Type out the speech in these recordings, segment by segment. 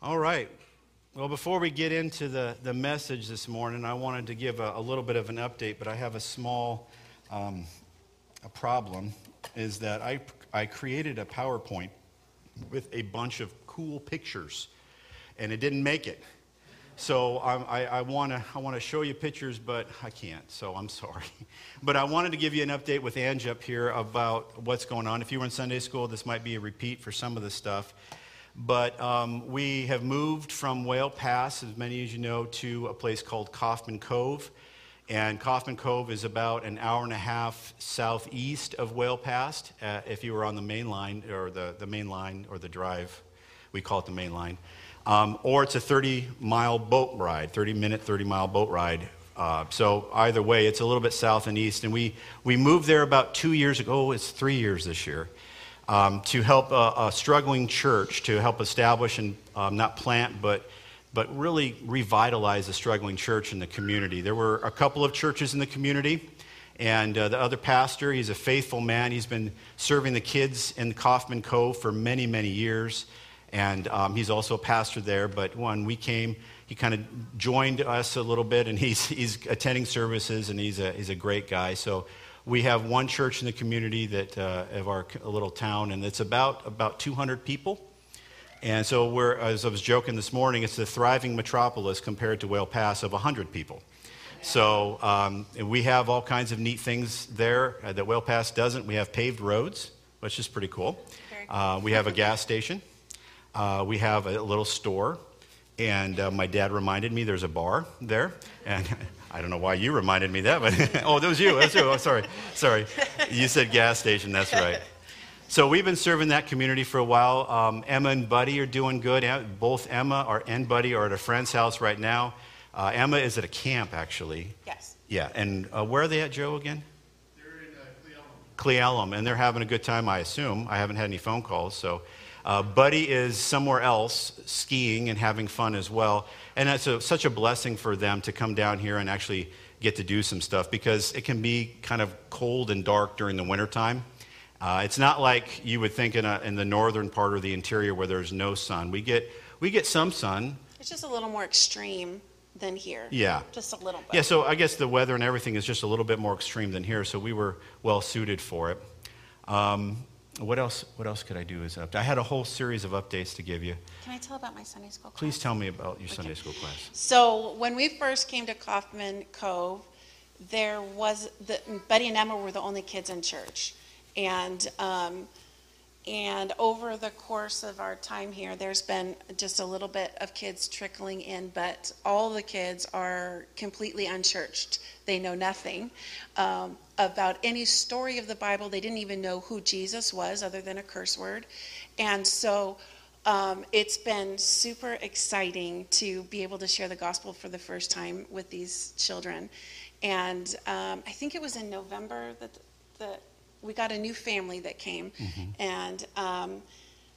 All right. Well, before we get into the, the message this morning, I wanted to give a, a little bit of an update, but I have a small um, a problem. Is that I, I created a PowerPoint with a bunch of cool pictures, and it didn't make it. So um, I, I want to I wanna show you pictures, but I can't, so I'm sorry. But I wanted to give you an update with Ange up here about what's going on. If you were in Sunday school, this might be a repeat for some of the stuff. But um, we have moved from Whale Pass, as many as you know, to a place called Coffman Cove. And Coffman Cove is about an hour and a half southeast of Whale Pass. Uh, if you were on the main line, or the, the main line, or the drive, we call it the main line. Um, or it's a 30 mile boat ride, 30 minute, 30 mile boat ride. Uh, so either way, it's a little bit south and east. And we, we moved there about two years ago. It's three years this year um, to help a, a, struggling church, to help establish and um, not plant, but, but really revitalize a struggling church in the community. There were a couple of churches in the community, and uh, the other pastor, he's a faithful man. He's been serving the kids in Coffman Cove for many, many years, and um, he's also a pastor there. But when we came, he kind of joined us a little bit, and he's, he's attending services, and he's a, he's a great guy. So we have one church in the community that uh, of our little town, and it's about about 200 people. And so we're, as I was joking this morning, it's a thriving metropolis compared to Whale Pass of 100 people. So um, we have all kinds of neat things there uh, that Whale Pass doesn't. We have paved roads, which is pretty cool. Uh, we have a gas station. Uh, we have a little store. And uh, my dad reminded me there's a bar there. And I don't know why you reminded me that, but oh, that was you. That's you. Oh, sorry, sorry. You said gas station. That's right. So we've been serving that community for a while. Um, Emma and Buddy are doing good. Both Emma are, and Buddy are at a friend's house right now. Uh, Emma is at a camp, actually. Yes. Yeah, and uh, where are they at, Joe, again? They're in uh, Cle Elum, and they're having a good time, I assume. I haven't had any phone calls, so. Uh, Buddy is somewhere else skiing and having fun as well. And it's a, such a blessing for them to come down here and actually get to do some stuff because it can be kind of cold and dark during the wintertime. Uh, it's not like you would think in, a, in the northern part of the interior where there's no sun. We get, we get some sun. It's just a little more extreme than here. Yeah. Just a little bit. Yeah, so I guess the weather and everything is just a little bit more extreme than here, so we were well suited for it. Um, what else? What else could I do as up? I had a whole series of updates to give you. Can I tell about my Sunday school class? Please tell me about your Sunday school class. So when we first came to Coffman Cove, there was the, Betty and Emma were the only kids in church, and um, and over the course of our time here, there's been just a little bit of kids trickling in, but all the kids are completely unchurched. They know nothing um, about any story of the Bible. They didn't even know who Jesus was, other than a curse word. And so um, it's been super exciting to be able to share the gospel for the first time with these children. And um, I think it was in November that the we got a new family that came, mm-hmm. and um,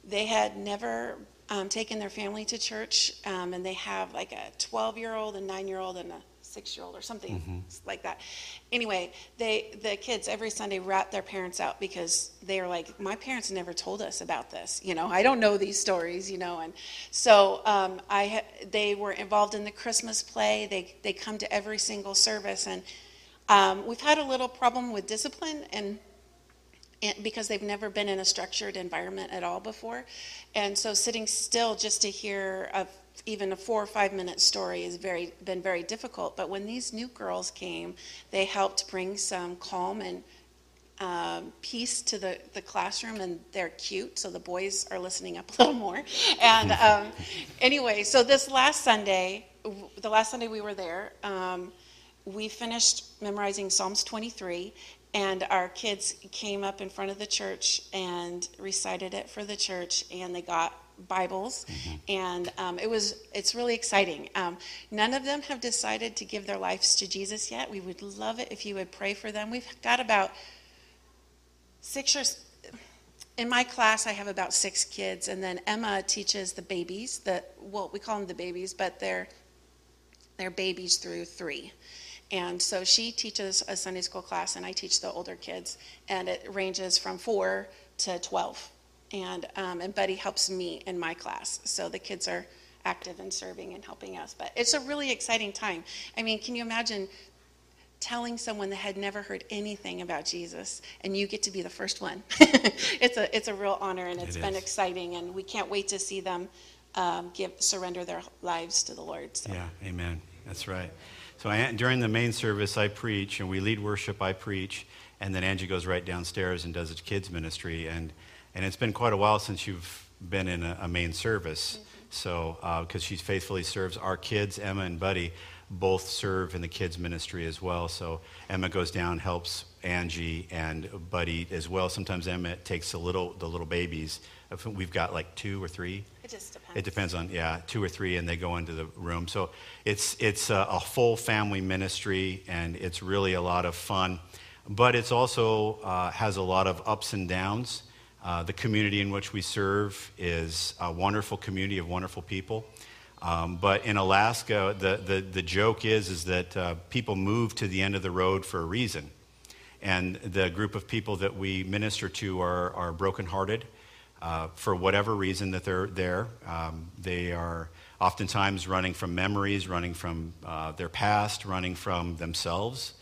they had never um, taken their family to church, um, and they have like a 12 year old, a nine year old, and a six year old or something mm-hmm. like that. Anyway, they the kids every Sunday rat their parents out because they are like, my parents never told us about this. You know, I don't know these stories. You know, and so um, I ha- they were involved in the Christmas play. They they come to every single service, and um, we've had a little problem with discipline and because they've never been in a structured environment at all before. And so sitting still just to hear a, even a four or five minute story has very been very difficult. But when these new girls came, they helped bring some calm and um, peace to the, the classroom, and they're cute, so the boys are listening up a little more. And um, anyway, so this last Sunday, the last Sunday we were there, um, we finished memorizing Psalms 23, and our kids came up in front of the church and recited it for the church and they got bibles. Mm-hmm. and um, it was it's really exciting. Um, none of them have decided to give their lives to jesus yet. We would love it if you would pray for them. We've got about six or in my class i have about six kids and then emma teaches the babies the well we call them the babies but they're they're babies through three and so she teaches a Sunday school class, and I teach the older kids, and it ranges from four to 12. And, um, and Buddy helps me in my class. So the kids are active in serving and helping us. But it's a really exciting time. I mean, can you imagine telling someone that had never heard anything about Jesus and you get to be the first one? it's a it's a real honor and it's It been is. exciting and we can't wait to see them um, give surrender their lives to the Lord. So. Yeah, amen. That's right. So I, during the main service, I preach, and we lead worship. I preach, and then Angie goes right downstairs and does a kids ministry. And and it's been quite a while since you've been in a, a main service. Mm-hmm. So uh, because she faithfully serves our kids, Emma and Buddy, both serve in the kids ministry as well. So Emma goes down, helps Angie and Buddy as well. Sometimes Emma takes a little the little babies. We've got like two or three just depends. it depends on yeah, two or three, and they go into the room. So it's it's a, a full family ministry, and it's really a lot of fun. But it's also uh, has a lot of ups and downs. Uh, the community in which we serve is a wonderful community of wonderful people. Um, but in Alaska, the, the, the joke is, is that uh, people move to the end of the road for a reason. And the group of people that we minister to are, are brokenhearted uh, for whatever reason that they're there. Um, they are oftentimes running from memories, running from uh, their past, running from themselves.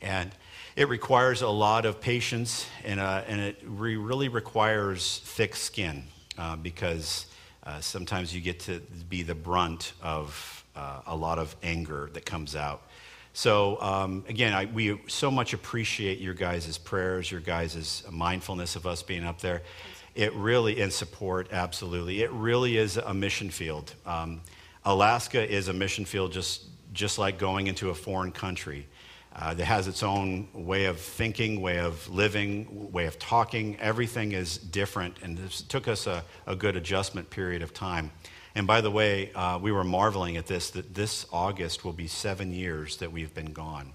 And it requires a lot of patience, and, uh, and it re- really requires thick skin uh, because uh, sometimes you get to be the brunt of a lot of anger that comes out. So, um, again, I, we so much appreciate your guys' prayers, your guys' mindfulness of us being up there. It really, in support, absolutely. It really is a mission field. Um, Alaska is a mission field just, just like going into a foreign country. Uh, that has its own way of thinking, way of living, way of talking. Everything is different, and this took us a, a good adjustment period of time. And by the way, uh, we were marveling at this that this August will be seven years that we've been gone.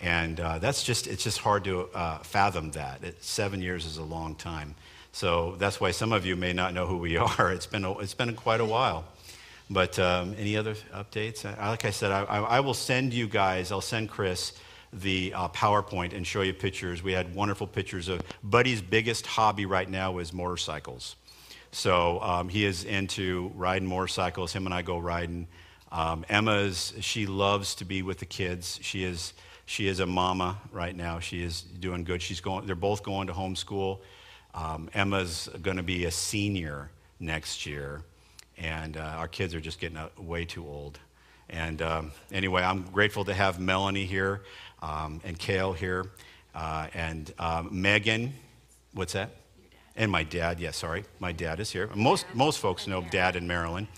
And uh, that's just, it's just hard to uh, fathom that. It, seven years is a long time. So that's why some of you may not know who we are. It's been, a, it's been quite a while. But um, any other updates? Like I said, I, I, will send you guys, I'll send Chris the uh, PowerPoint and show you pictures. We had wonderful pictures of Buddy's biggest hobby right now is motorcycles. So um, he is into riding motorcycles. Him and I go riding. Um, Emma's, she loves to be with the kids. She is, she is a mama right now. She is doing good. She's going, they're both going to homeschool. Um, Emma's going to be a senior next year. And uh, our kids are just getting uh, way too old. And um, anyway, I'm grateful to have Melanie here um, and Kale here uh, and um, Megan. What's that? And my dad. Yeah, sorry, my dad is here. Most most folks know Dad in Maryland.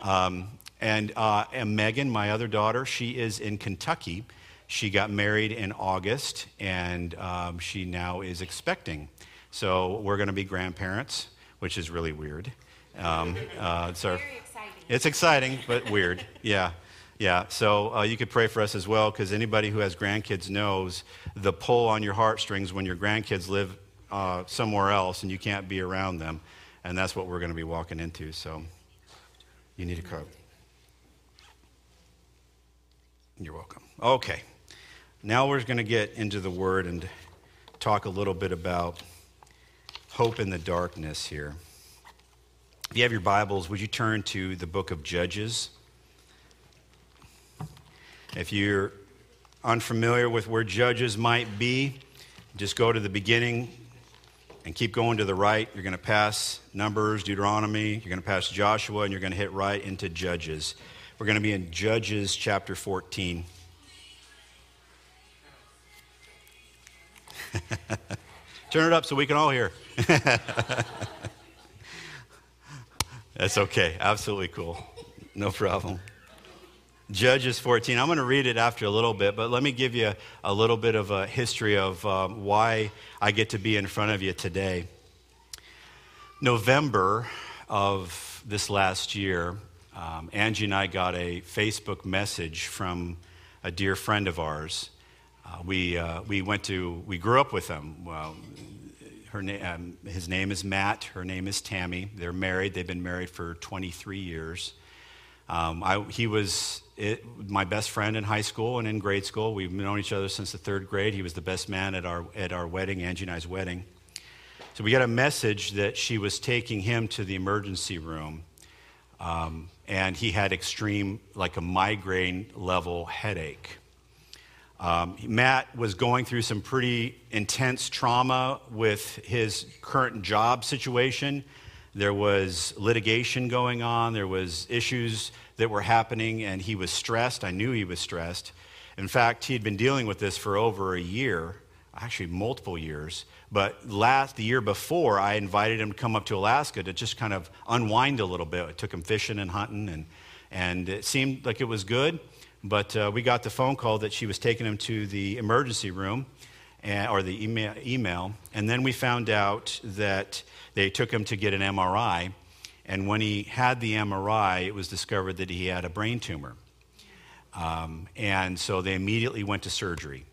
Um, and, uh, and Megan, my other daughter, she is in Kentucky. She got married in August, and um, she now is expecting. So we're going to be grandparents, which is really weird. Um, uh, it's our, Very exciting. it's exciting, but weird. Yeah. Yeah. So uh, you could pray for us as well, because anybody who has grandkids knows the pull on your heartstrings when your grandkids live uh, somewhere else and you can't be around them. And that's what we're going to be walking into. So you need a card. You're welcome. Okay. Now we're going to get into the word and talk a little bit about hope in the darkness here. If you have your Bibles, would you turn to the book of Judges? If you're unfamiliar with where Judges might be, just go to the beginning and keep going to the right. You're going to pass Numbers, Deuteronomy, you're going to pass Joshua, and you're going to hit right into Judges. We're going to be in Judges chapter 14. Turn it up so we can all hear. That's okay. Absolutely cool. No problem. Judges 14. I'm going to read it after a little bit, but let me give you a little bit of a history of um, why I get to be in front of you today. November of this last year, um, Angie and I got a Facebook message from a dear friend of ours. Uh, we, uh, we went to, we grew up with them. Well, her na- um, his name is Matt. Her name is Tammy. They're married. They've been married for 23 years. Um, I, he was it, my best friend in high school and in grade school. We've known each other since the third grade. He was the best man at our, at our wedding, Angie and I's wedding. So we got a message that she was taking him to the emergency room Um, and he had extreme, like a migraine level headache. Um, Matt was going through some pretty intense trauma with his current job situation. There was litigation going on, there was issues that were happening, and he was stressed. I knew he was stressed. In fact, he had been dealing with this for over a year, actually multiple years. But last the year before, I invited him to come up to Alaska to just kind of unwind a little bit. Took him fishing and hunting, and and it seemed like it was good. But uh, we got the phone call that she was taking him to the emergency room, and, or the email, email, and then we found out that they took him to get an MRI. And when he had the MRI, it was discovered that he had a brain tumor. Um, and so they immediately went to surgery.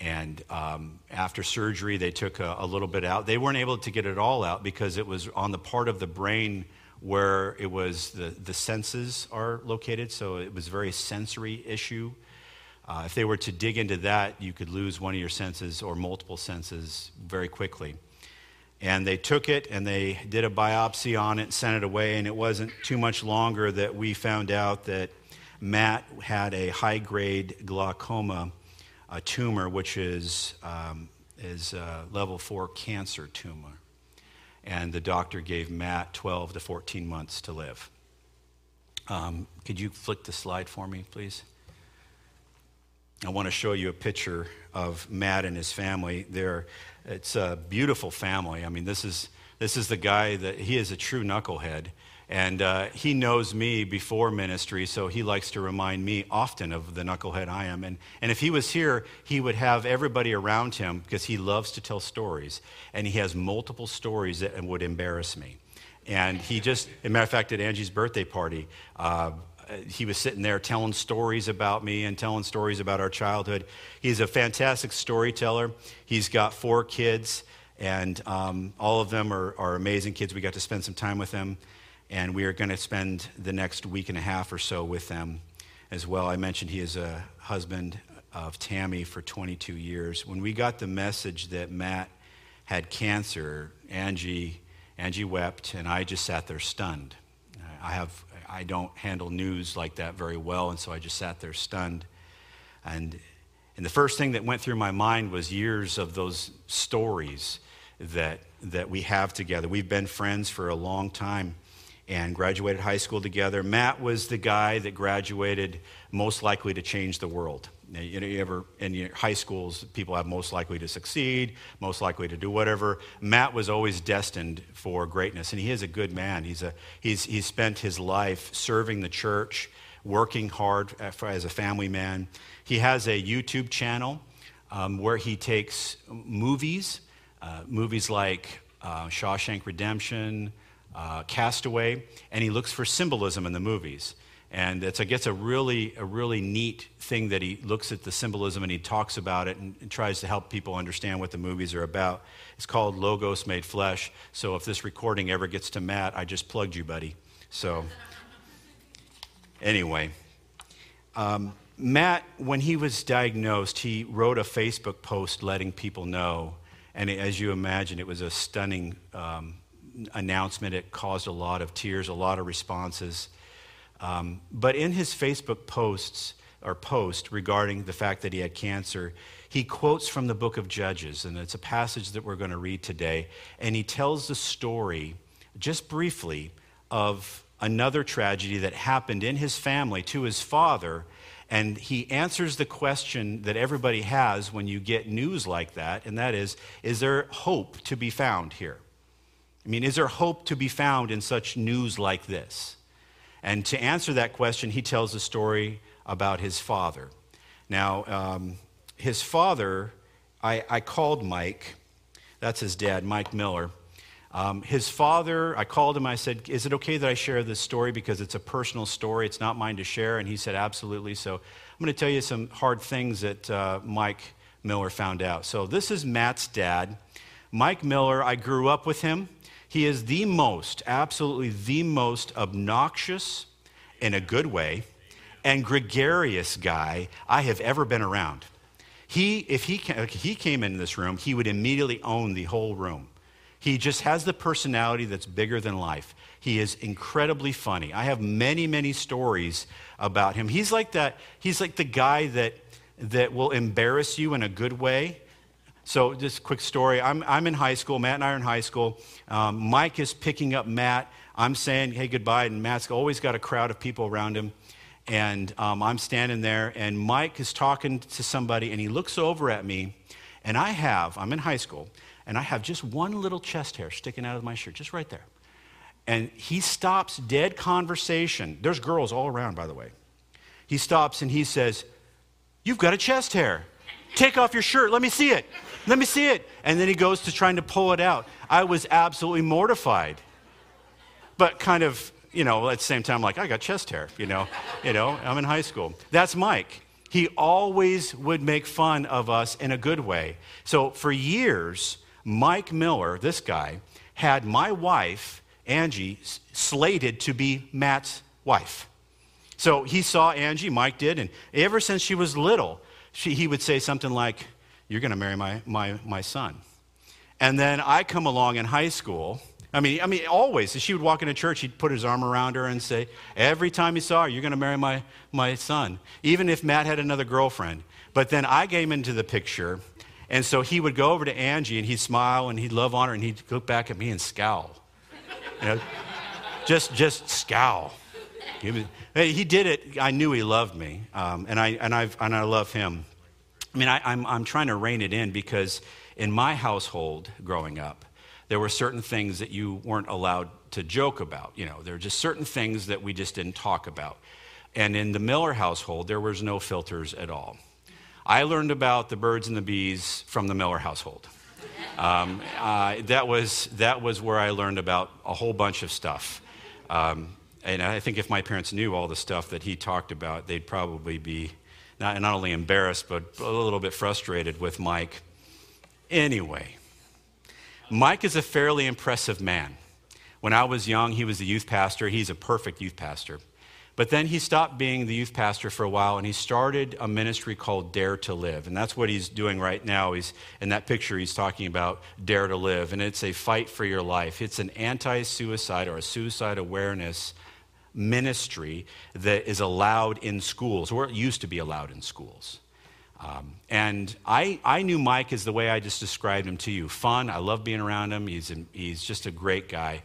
And um, after surgery, they took a, a, little bit out. They weren't able to get it all out because it was on the part of the brain where it was the, the senses are located. So it was a very sensory issue. Uh, if they were to dig into that, you could lose one of your senses or multiple senses very quickly. And they took it and they did a biopsy on it sent it away. And it wasn't too much longer that we found out that Matt had a high grade glioma a tumor, which is, um, is a level four cancer tumor. And the doctor gave Matt 12 to 14 months to live. Um, could you flick the slide for me, please? I want to show you a picture of Matt and his family. They're, it's a beautiful family. I mean, this is, this is the guy that he is a true knucklehead. And uh, he knows me before ministry, so he likes to remind me often of the knucklehead I am. And, and if he was here, he would have everybody around him because he loves to tell stories. And he has multiple stories that would embarrass me. And he just, as a matter of fact, at Angie's birthday party, uh, he was sitting there telling stories about me and telling stories about our childhood. He's a fantastic storyteller. He's got four kids, and um, all of them are, are amazing kids. We got to spend some time with them and we are going to spend the next week and a half or so with them as well. I mentioned he is a husband of Tammy for 22 years. When we got the message that Matt had cancer, Angie, Angie wept, and I just sat there stunned. I have I don't handle news like that very well, and so I just sat there stunned. And and the first thing that went through my mind was years of those stories that that we have together. We've been friends for a long time and graduated high school together. Matt was the guy that graduated most likely to change the world. You know, you ever in high schools, people have most likely to succeed, most likely to do whatever. Matt was always destined for greatness, and he is a good man. He's a, he's, he's spent his life serving the church, working hard as a family man. He has a YouTube channel um, where he takes movies, uh, movies like uh, Shawshank Redemption, uh, Castaway, and he looks for symbolism in the movies. And it's, I guess, a really, a really neat thing that he looks at the symbolism and he talks about it and, and, tries to help people understand what the movies are about. It's called Logos Made Flesh. So if this recording ever gets to Matt, I just plugged you, buddy. So, anyway, um, Matt, when he was diagnosed, he wrote a Facebook post letting people know. And as you imagine, it was a stunning um, announcement. It caused a lot of tears, a lot of responses. Um, but in his Facebook posts or post regarding the fact that he had cancer, he quotes from the book of Judges, and it's a passage that we're going to read today. And he tells the story, just briefly, of another tragedy that happened in his family to his father. And he answers the question that everybody has when you get news like that, and that is Is there hope to be found here? I mean, is there hope to be found in such news like this? And to answer that question, he tells a story about his father. Now, um, his father, I, I, called Mike, that's his dad, Mike Miller. Um, his father, I called him, I said, Is it okay that I share this story because it's a personal story? It's not mine to share. And he said, Absolutely. So I'm going to tell you some hard things that uh, Mike Miller found out. So this is Matt's dad. Mike Miller, I grew up with him. He is the most, absolutely the most obnoxious, in a good way, and gregarious guy I have ever been around. He, if he, he came into this room, he would immediately own the whole room. He just has the personality that's bigger than life. He is incredibly funny. I have many, many stories about him. He's like that, he's like the guy that, that will embarrass you in a good way. So, just a quick story. I'm, I'm in high school. Matt and I are in high school. Um, Mike is picking up Matt. I'm saying, hey, goodbye. And Matt's always got a crowd of people around him. And um, I'm standing there, and Mike is talking to somebody, and he looks over at me. And I have, I'm in high school, and I have just one little chest hair sticking out of my shirt, just right there. And he stops dead conversation. There's girls all around, by the way. He stops and he says, You've got a chest hair. Take off your shirt. Let me see it. Let me see it. And then he goes to trying to pull it out. I was absolutely mortified. But kind of, you know, at the same time, like, I got chest hair, you know, you know, I'm in high school. That's Mike. He always would make fun of us in a good way. So for years, Mike Miller, this guy, had my wife, Angie, slated to be Matt's wife. So he saw Angie, Mike did, and ever since she was little, she, he would say something like, You're going to marry my, my, my son. And then I come along in high school. I mean, I mean, always. She would walk into church, he'd put his arm around her and say, Every time he saw her, you're going to marry my, my son. Even if Matt had another girlfriend. But then I came into the picture, and so he would go over to Angie and he'd smile and he'd love on her and he'd look back at me and scowl. You know, just, just scowl. He, did it. I knew he loved me, um, and, I, and, i and I love him. I mean, I, I'm, I'm trying to rein it in because in my household growing up, there were certain things that you weren't allowed to joke about. You know, there were just certain things that we just didn't talk about. And in the Miller household, there was no filters at all. I learned about the birds and the bees from the Miller household. Um, uh, that, was, that was where I learned about a whole bunch of stuff. Um, and I think if my parents knew all the stuff that he talked about, they'd probably be not, not only embarrassed, but a little bit frustrated with Mike. Anyway, Mike is a fairly impressive man. When I was young, he was the youth pastor. He's a perfect youth pastor. But then he stopped being the youth pastor for a while and he started a ministry called Dare to Live. And that's what he's doing right now. He's in that picture he's talking about Dare to Live and it's a fight for your life. It's an anti-suicide or a suicide awareness ministry that is allowed in schools, or it used to be allowed in schools. Um, and I, I knew Mike as the way I just described him to you fun. I love being around him. He's, he's just a great guy.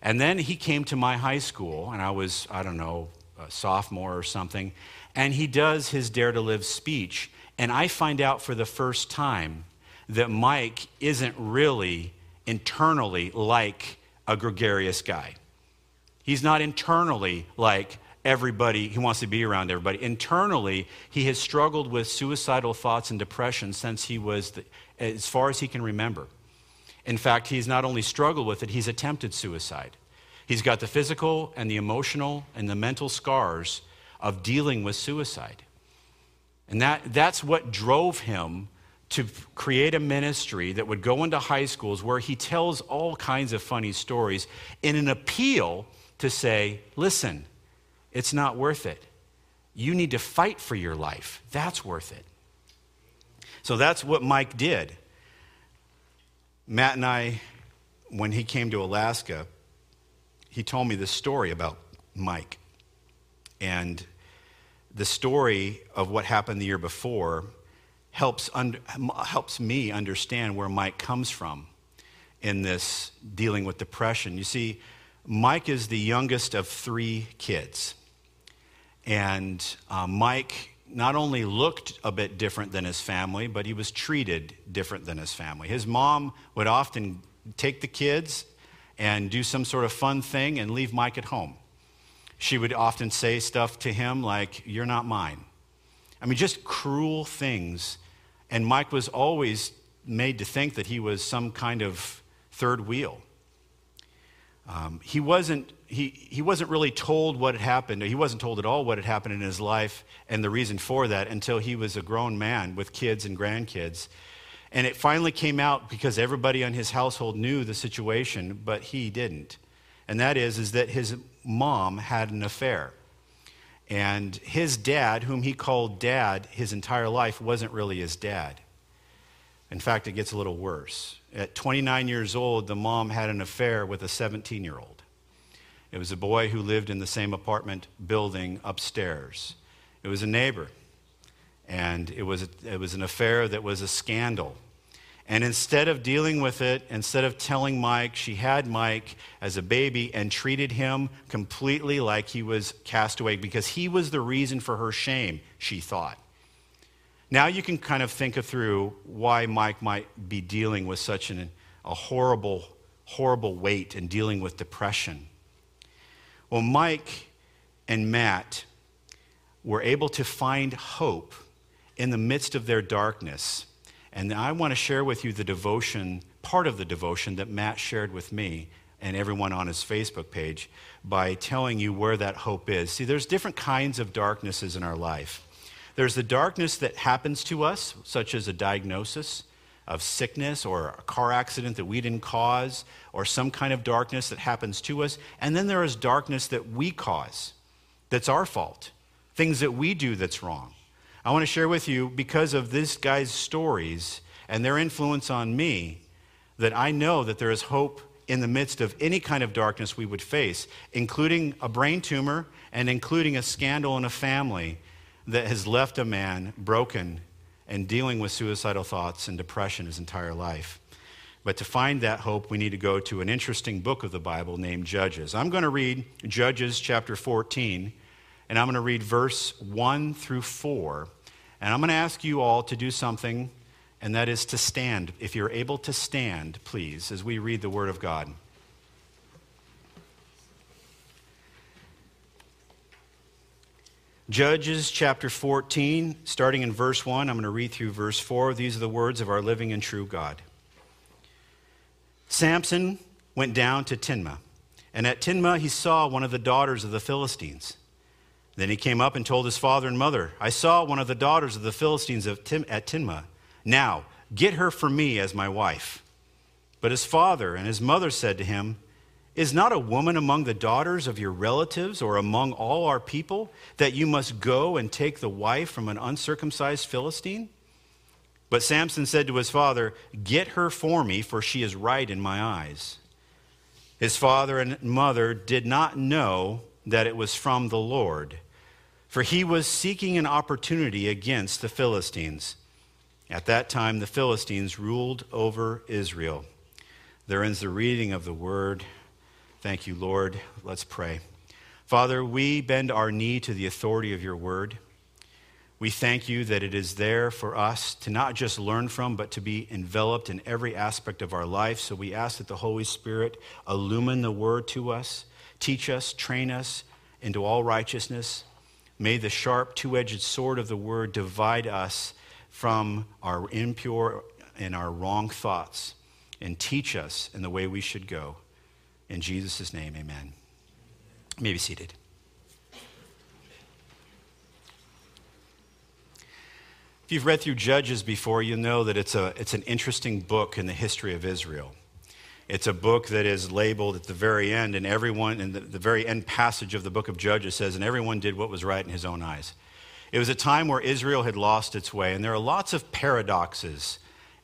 And then he came to my high school, and I was, I don't know, a sophomore or something. And he does his Dare to Live speech. And I find out for the first time that Mike isn't really internally like a gregarious guy. He's not internally like everybody, he wants to be around everybody. Internally, he has struggled with suicidal thoughts and depression since he was, the, as far as he can remember. In fact, he's not only struggled with it, he's attempted suicide. He's got the physical and the emotional and the mental scars of dealing with suicide. And that, that's what drove him to create a ministry that would go into high schools where he tells all kinds of funny stories in an appeal to say, listen, it's not worth it. You need to fight for your life. That's worth it. So that's what Mike did. Matt and I, when he came to Alaska, he told me this story about Mike. And the story of what happened the year before helps, under, helps me understand where Mike comes from in this dealing with depression. You see, Mike is the youngest of three kids. And uh, Mike not only looked a bit different than his family, but he was treated different than his family. His mom would often take the kids and do some sort of fun thing and leave Mike at home. She would often say stuff to him like, You're not mine. I mean, just cruel things. And Mike was always made to think that he was some kind of third wheel. Um, he, wasn't, he, he wasn't really told what had happened. He wasn't told at all what had happened in his life and the reason for that until he was a grown man with kids and grandkids. And it finally came out because everybody on his household knew the situation, but he didn't. And that is, is that his mom had an affair. And his dad, whom he called dad his entire life, wasn't really his dad. In fact, it gets a little worse. At 29 years old, the mom had an affair with a 17 year old. It was a boy who lived in the same apartment building upstairs. It was a neighbor. And it was, it was an affair that was a scandal. And instead of dealing with it, instead of telling Mike, she had Mike as a baby and treated him completely like he was cast away because he was the reason for her shame, she thought. Now you can kind of think through why Mike might be dealing with such an, a horrible, horrible weight and dealing with depression. Well, Mike and Matt were able to find hope in the midst of their darkness. And I want to share with you the devotion, part of the devotion that Matt shared with me and everyone on his Facebook page by telling you where that hope is. See, there's different kinds of darknesses in our life. There's the darkness that happens to us, such as a diagnosis of sickness or a car accident that we didn't cause, or some kind of darkness that happens to us. And then there is darkness that we cause, that's our fault, things that we do that's wrong. I want to share with you, because of this guy's stories and their influence on me, that I know that there is hope in the midst of any kind of darkness we would face, including a brain tumor and including a scandal in a family that has left a man broken and dealing with suicidal thoughts and depression his entire life. But to find that hope, we need to go to an interesting book of the Bible named Judges. I'm going to read Judges chapter 14 and I'm going to read verse 1 through 4. And I'm going to ask you all to do something, and that is to stand. If you're able to stand, please, as we read the Word of God. Judges chapter 14, starting in verse 1, I'm going to read through verse 4. These are the words of our living and true God. Samson went down to Timnah, and at Timnah he saw one of the daughters of the Philistines. Then he came up and told his father and mother, I saw one of the daughters of the Philistines at Timnah. Now, get her for me as my wife. But his father and his mother said to him, Is not a woman among the daughters of your relatives or among all our people that you must go and take the wife from an uncircumcised Philistine? But Samson said to his father, Get her for me, for she is right in my eyes. His father and mother did not know that it was from the Lord, for he was seeking an opportunity against the Philistines. At that time, the Philistines ruled over Israel. There ends the reading of the word. Thank you, Lord. Let's pray. Father, we bend our knee to the authority of your word. We thank you that it is there for us to not just learn from, but to be enveloped in every aspect of our life. So we ask that the Holy Spirit illumine the word to us Teach us, train us into all righteousness. May the sharp, two edged sword of the word divide us from our impure and our wrong thoughts and teach us in the way we should go. In Jesus' name, amen. You may be seated. If you've read through Judges before, you know that it's, a, it's an interesting book in the history of Israel. It's a book that is labeled at the very end, and everyone, in the, the very end passage of the book of Judges says, and everyone did what was right in his own eyes. It was a time where Israel had lost its way, and there are lots of paradoxes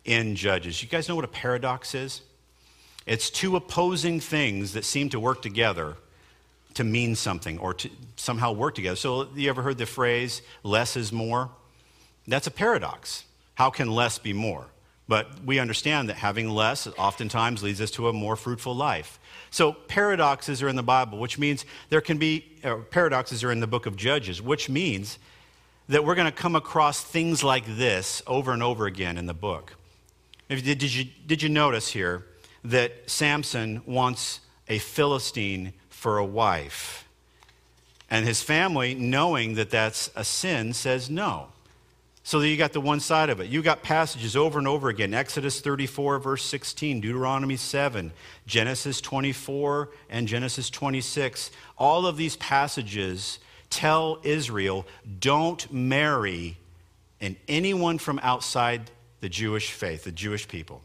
in Judges. You guys know what a paradox is? It's two opposing things that seem to work together to mean something or to somehow work together. So, you ever heard the phrase, less is more? That's a paradox. How can less be more? But we understand that having less oftentimes leads us to a more fruitful life. So paradoxes are in the Bible, which means there can be uh, paradoxes are in the book of Judges, which means that we're going to come across things like this over and over again in the book. Did you, did you notice here that Samson wants a Philistine for a wife? And his family, knowing that that's a sin, says no. So you got the one side of it. You got passages over and over again Exodus 34, verse 16, Deuteronomy 7, Genesis 24, and Genesis 26. All of these passages tell Israel don't marry and anyone from outside the Jewish faith, the Jewish people.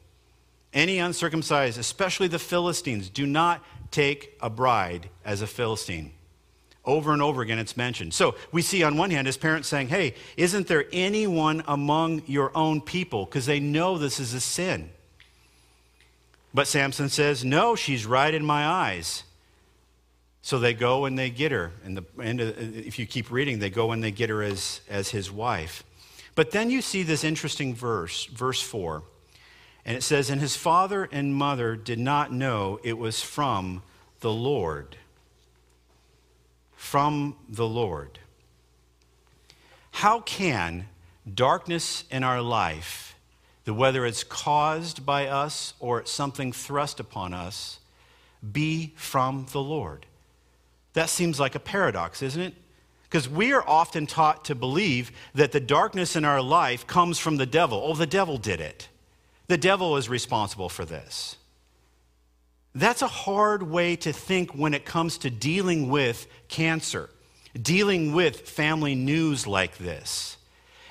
Any uncircumcised, especially the Philistines, do not take a bride as a Philistine. Over and over again, it's mentioned. So we see on one hand his parents saying, Hey, isn't there anyone among your own people? Because they know this is a sin. But Samson says, No, she's right in my eyes. So they go and they get her. And the, and uh, if you keep reading, they go and they get her as, as his wife. But then you see this interesting verse, verse 4. And it says, And his father and mother did not know it was from the Lord. From the Lord. How can darkness in our life, whether it's caused by us or it's something thrust upon us, be from the Lord? That seems like a paradox, isn't it? Because we are often taught to believe that the darkness in our life comes from the devil. Oh, the devil did it. The devil is responsible for this. That's a hard way to think when it comes to dealing with cancer, dealing with family news like this.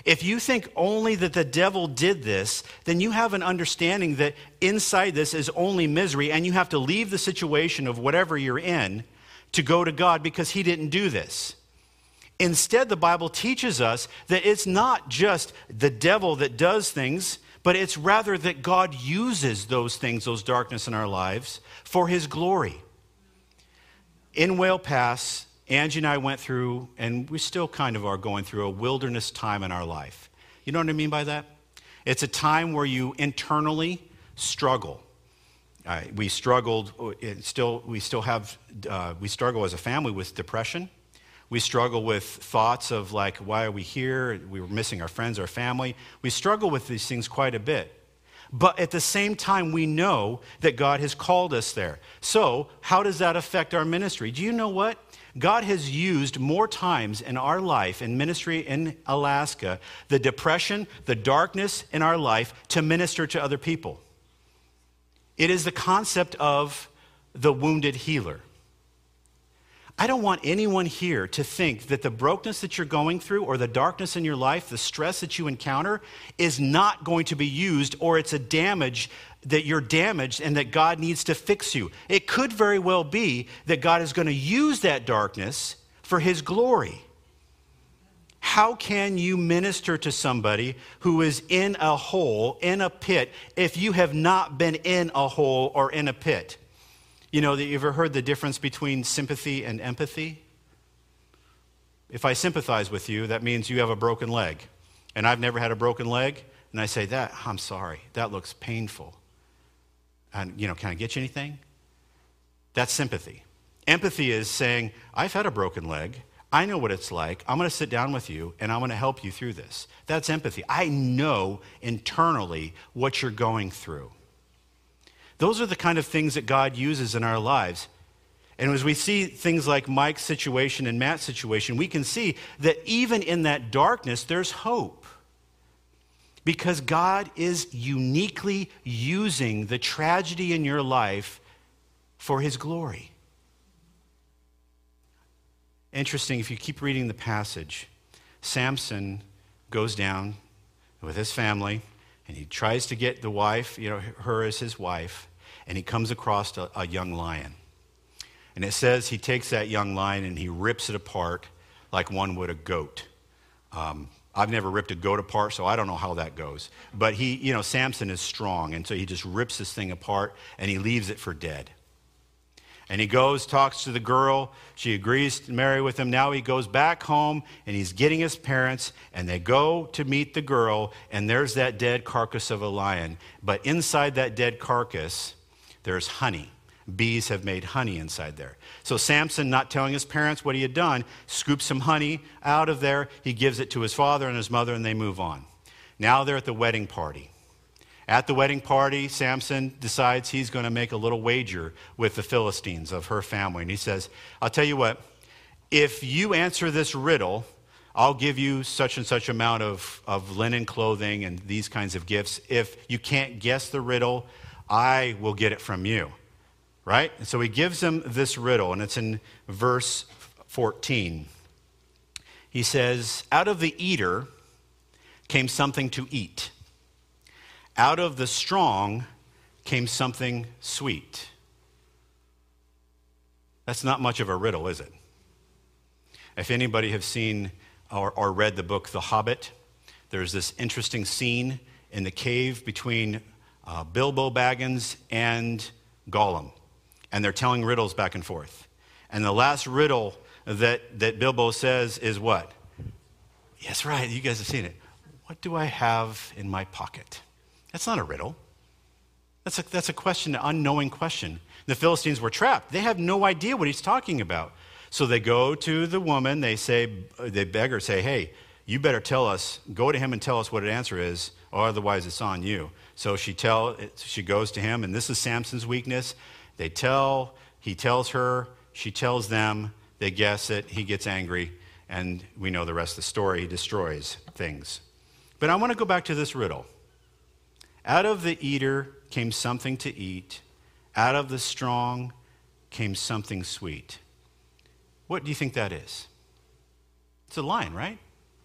If you think only that the devil did this, then you have an understanding that inside this is only misery, and you have to leave the situation of whatever you're in to go to God because he didn't do this. Instead, the Bible teaches us that it's not just the devil that does things, but it's rather that God uses those things, those darkness in our lives, for his glory. In Whale Pass, Angie and I went through, and we still kind of are going through a wilderness time in our life. You know what I mean by that? It's a time where you internally struggle. Uh, we struggled, still, we still have, uh, we struggle as a family with depression we struggle with thoughts of, like, why are we here? We were missing our friends, our family. We struggle with these things quite a bit. But at the same time, we know that God has called us there. So, how does that affect our ministry? Do you know what? God has used more times in our life, in ministry in Alaska, the depression, the darkness in our life to minister to other people. It is the concept of the wounded healer. I don't want anyone here to think that the brokenness that you're going through or the darkness in your life, the stress that you encounter, is not going to be used or it's a damage that you're damaged and that God needs to fix you. It could very well be that God is going to use that darkness for His glory. How can you minister to somebody who is in a hole, in a pit, if you have not been in a hole or in a pit? You know, that you ever heard the difference between sympathy and empathy? If I sympathize with you, that means you have a broken leg. And I've never had a broken leg. And I say, that, I'm sorry. That looks painful. And, you know, can I get you anything? That's sympathy. Empathy is saying, I've had a broken leg. I know what it's like. I'm going to sit down with you and I'm going to help you through this. That's empathy. I know internally what you're going through. Those are the kind of things that God uses in our lives. And as we see things like Mike's situation and Matt's situation, we can see that even in that darkness, there's hope. Because God is uniquely using the tragedy in your life for his glory. Interesting, if you keep reading the passage, Samson goes down with his family and he tries to get the wife, you know, her as his wife and he comes across a, a young lion. And it says he takes that young lion and he rips it apart like one would a goat. Um, I've never ripped a goat apart, so I don't know how that goes. But he, you know, Samson is strong, and so he just rips this thing apart and he leaves it for dead. And he goes, talks to the girl. She agrees to marry with him. Now he goes back home and he's getting his parents, and they go to meet the girl, and there's that dead carcass of a lion. But inside that dead carcass, there's honey. Bees have made honey inside there. So Samson, not telling his parents what he had done, scoops some honey out of there. He gives it to his father and his mother, and they move on. Now they're at the wedding party. At the wedding party, Samson decides he's going to make a little wager with the Philistines of her family. And he says, I'll tell you what, if you answer this riddle, I'll give you such and such amount of, of linen clothing and these kinds of gifts. If you can't guess the riddle, I will get it from you. Right? And so he gives them this riddle, and it's in verse 14. He says, Out of the eater came something to eat, out of the strong came something sweet. That's not much of a riddle, is it? If anybody have seen or, or read the book The Hobbit, there's this interesting scene in the cave between uh, Bilbo Baggins and Gollum. And they're telling riddles back and forth. And the last riddle that, that Bilbo says is what? Yes, right, you guys have seen it. What do I have in my pocket? That's not a riddle. That's a, that's a question, an unknowing question. The Philistines were trapped. They have no idea what he's talking about. So they go to the woman, they say, they beg her, say, hey, you better tell us, go to him and tell us what an answer is, or otherwise it's on you. So she, tell, she goes to him, and this is Samson's weakness. They tell, he tells her, she tells them, they guess it, he gets angry, and we know the rest of the story. He destroys things. But I want to go back to this riddle. Out of the eater came something to eat, out of the strong came something sweet. What do you think that is? It's a lion, right?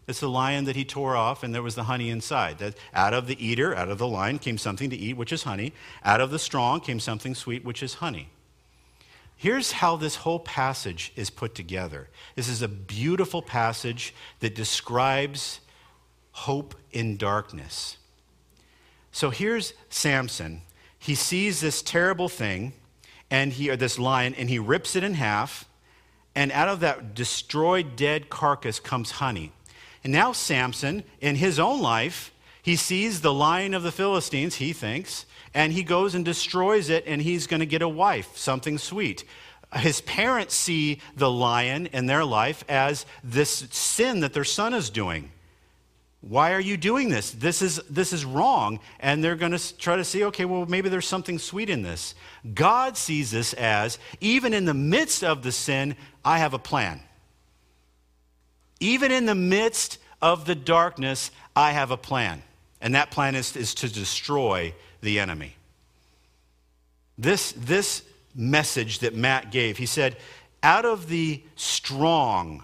It's the lion that he tore off, and there was the honey inside. That out of the eater, out of the lion, came something to eat, which is honey. Out of the strong came something sweet, which is honey. Here's how this whole passage is put together. This is a beautiful passage that describes hope in darkness. So here's Samson. He sees this terrible thing, and he, or this lion, and he rips it in half, and out of that destroyed, dead carcass comes honey. And now Samson, in his own life, he sees the lion of the Philistines, he thinks, and he goes and destroys it, and he's going to get a wife, something sweet. His parents see the lion in their life as this sin that their son is doing. Why are you doing this? This is, this is wrong. And they're going to try to see, okay, well, maybe there's something sweet in this. God sees this as, even in the midst of the sin, I have a plan. Even in the midst of the darkness, I have a plan. And that plan is, is to destroy the enemy. This, this message that Matt gave, he said, out of the strong,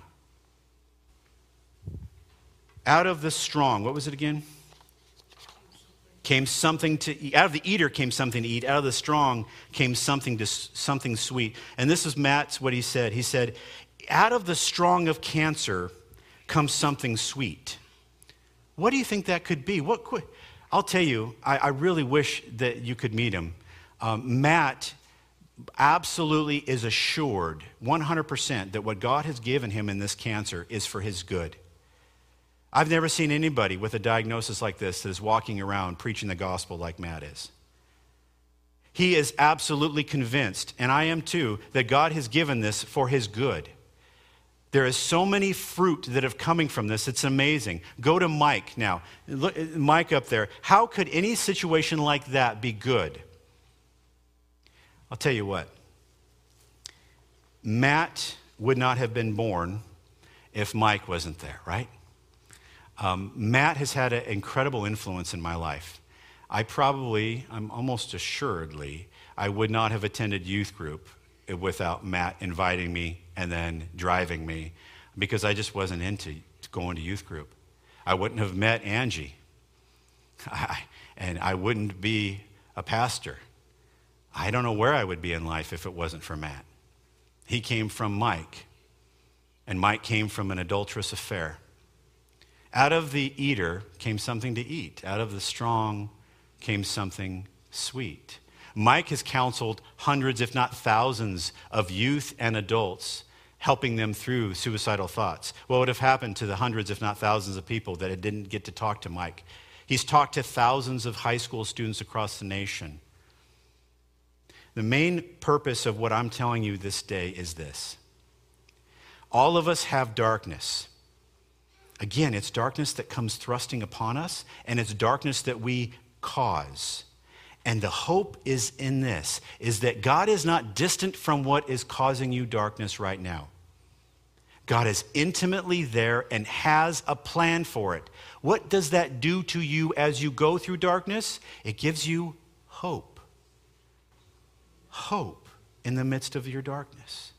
out of the strong, what was it again? Came something to eat. Out of the eater came something to eat. Out of the strong came something to something sweet. And this is Matt's what he said. He said, out of the strong of cancer comes something sweet. What do you think that could be? What could, I'll tell you, I, I really wish that you could meet him. Um, Matt absolutely is assured 100% that what God has given him in this cancer is for his good. I've never seen anybody with a diagnosis like this that is walking around preaching the gospel like Matt is. He is absolutely convinced, and I am too, that God has given this for his good. There is so many fruit that have coming from this. It's amazing. Go to Mike now. Look, Mike up there. How could any situation like that be good? I'll tell you what. Matt would not have been born if Mike wasn't there, right? Um, Matt has had an incredible influence in my life. I probably, I'm almost assuredly, I would not have attended youth group without Matt inviting me and then driving me because I just wasn't into going to youth group. I wouldn't have met Angie, I, and I wouldn't be a pastor. I don't know where I would be in life if it wasn't for Matt. He came from Mike, and Mike came from an adulterous affair. Out of the eater came something to eat, out of the strong came something sweet. Mike has counseled hundreds, if not thousands, of youth and adults, helping them through suicidal thoughts. What would have happened to the hundreds, if not thousands, of people that didn't get to talk to Mike? He's talked to thousands of high school students across the nation. The main purpose of what I'm telling you this day is this all of us have darkness. Again, it's darkness that comes thrusting upon us, and it's darkness that we cause. And the hope is in this is that God is not distant from what is causing you darkness right now. God is intimately there and has a plan for it. What does that do to you as you go through darkness? It gives you hope. Hope in the midst of your darkness.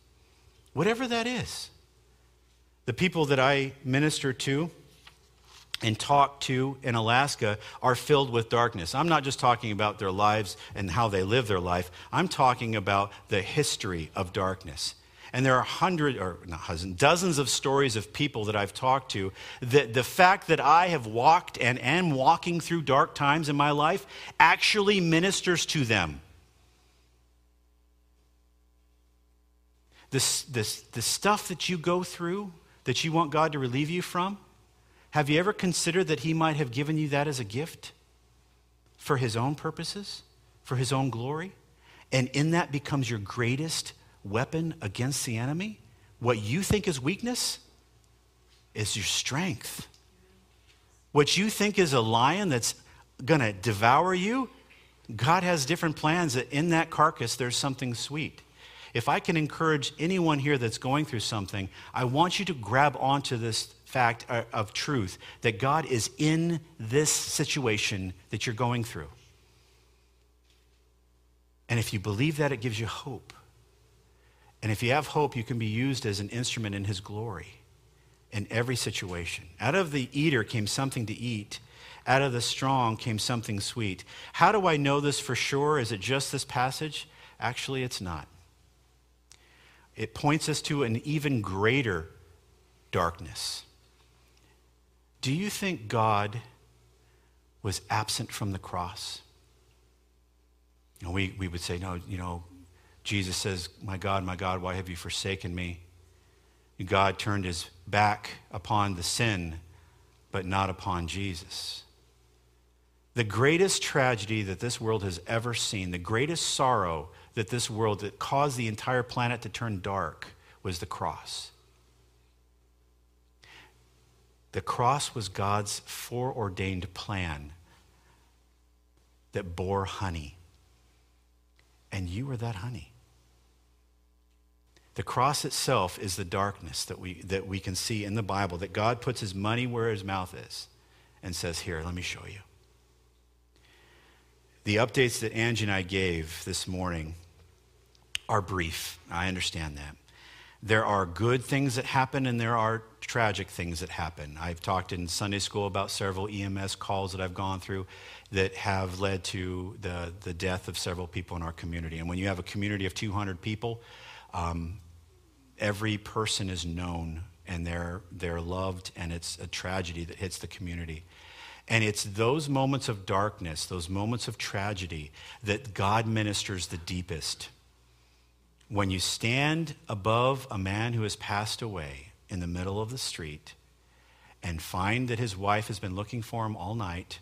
Whatever that is. The people that I minister to, and talk to in Alaska are filled with darkness. I'm not just talking about their lives and how they live their life, I'm talking about the history of darkness. And there are hundreds, or not hundreds, dozens of stories of people that I've talked to that the fact that I have walked and am walking through dark times in my life actually ministers to them. this, this, the stuff that you go through that you want God to relieve you from, have you ever considered that He might have given you that as a gift for His own purposes, for His own glory? And in that becomes your greatest weapon against the enemy? What you think is weakness is your strength. What you think is a lion that's going to devour you, God has different plans that in that carcass there's something sweet. If I can encourage anyone here that's going through something, I want you to grab onto this fact uh, of truth that God is in this situation that you're going through. And if you believe that, it gives you hope. And if you have hope, you can be used as an instrument in His glory in every situation. Out of the eater came something to eat, out of the strong came something sweet. How do I know this for sure? Is it just this passage? Actually, it's not it points us to an even greater darkness. Do you think God was absent from the cross? We, we would say, no, you know, Jesus says, My God, my God, why have you forsaken me? God turned his back upon the sin, but not upon Jesus. The greatest tragedy that this world has ever seen, the greatest sorrow that this world that caused the entire planet to turn dark was the cross. The cross was God's foreordained plan that bore honey. And you were that honey. The cross itself is the darkness that we, that we can see in the Bible, that God puts his money where his mouth is and says, Here, let me show you. The updates that Angie and I gave this morning are brief. I understand that. There are good things that happen and there are tragic things that happen. I've talked in Sunday school about several EMS calls that I've gone through that have led to the, the death of several people in our community. And when you have a community of 200 people, um, every person is known and they're, they're loved, and it's a tragedy that hits the community. And it's those moments of darkness, those moments of tragedy, that God ministers the deepest when you stand above a man who has passed away in the middle of the street and find that his wife has been looking for him all night,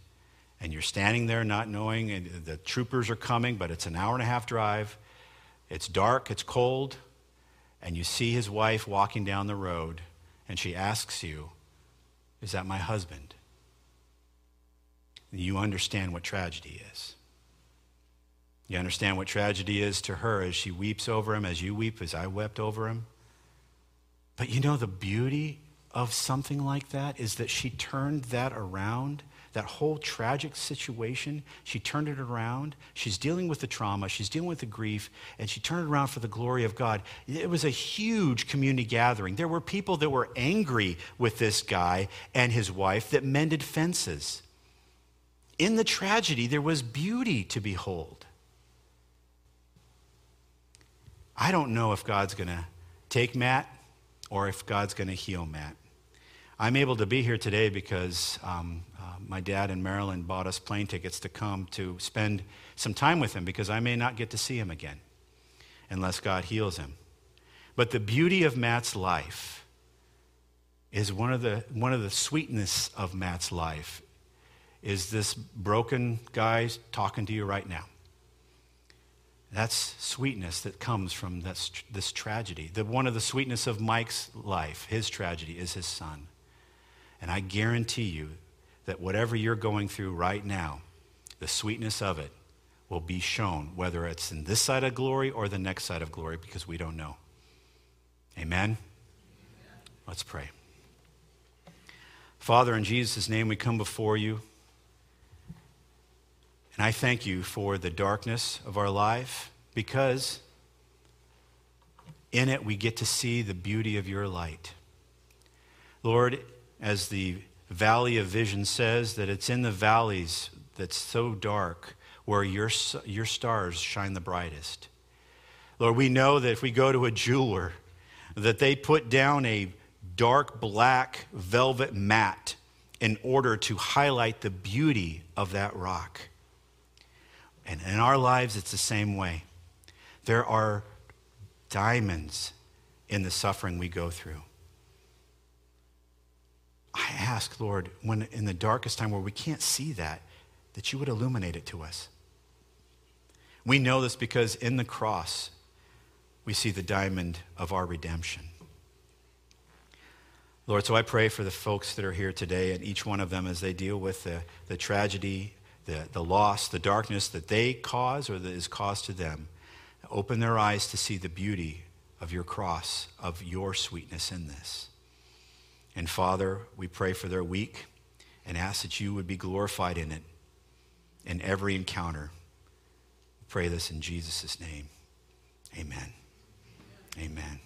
and you're standing there not knowing, and the troopers are coming, but it's an hour and a half drive, it's dark, it's cold, and you see his wife walking down the road, and she asks you, Is that my husband? You understand what tragedy is. You understand what tragedy is to her as she weeps over him, as you weep, as I wept over him? But you know, the beauty of something like that is that she turned that around. That whole tragic situation, she turned it around. She's dealing with the trauma, she's dealing with the grief, and she turned it around for the glory of God. It was a huge community gathering. There were people that were angry with this guy and his wife that mended fences. In the tragedy, there was beauty to behold. I don't know if God's going to take Matt or if God's going to heal Matt. I'm able to be here today because um, uh, my dad and Marilyn bought us plane tickets to come to spend some time with him because I may not get to see him again unless God heals him. But the beauty of Matt's life is one of the, one of the sweetness of Matt's life is this broken guy talking to you right now. That's sweetness that comes from this, this tragedy. The, one of the sweetness of Mike's life, his tragedy, is his son. And I guarantee you that whatever you're going through right now, the sweetness of it will be shown, whether it's in this side of glory or the next side of glory, because we don't know. Amen? Amen. Let's pray. Father, in Jesus' name, we come before you. And I thank you for the darkness of our life because in it we get to see the beauty of your light. Lord, as the Valley of Vision says, that it's in the valleys that's so dark where your, your stars shine the brightest. Lord, we know that if we go to a jeweler, that they put down a dark black velvet mat in order to highlight the beauty of that rock. And in our lives, it's the same way. There are diamonds in the suffering we go through. I ask, Lord, when in the darkest time where we can't see that, that you would illuminate it to us. We know this because in the cross, we see the diamond of our redemption. Lord, so I pray for the folks that are here today and each one of them as they deal with the, the tragedy, the, the loss, the darkness that they cause or that is caused to them. Open their eyes to see the beauty of your cross, of your sweetness in this. And Father, we pray for their week and ask that you would be glorified in it, in every encounter. We pray this in Jesus' name. Amen. Amen.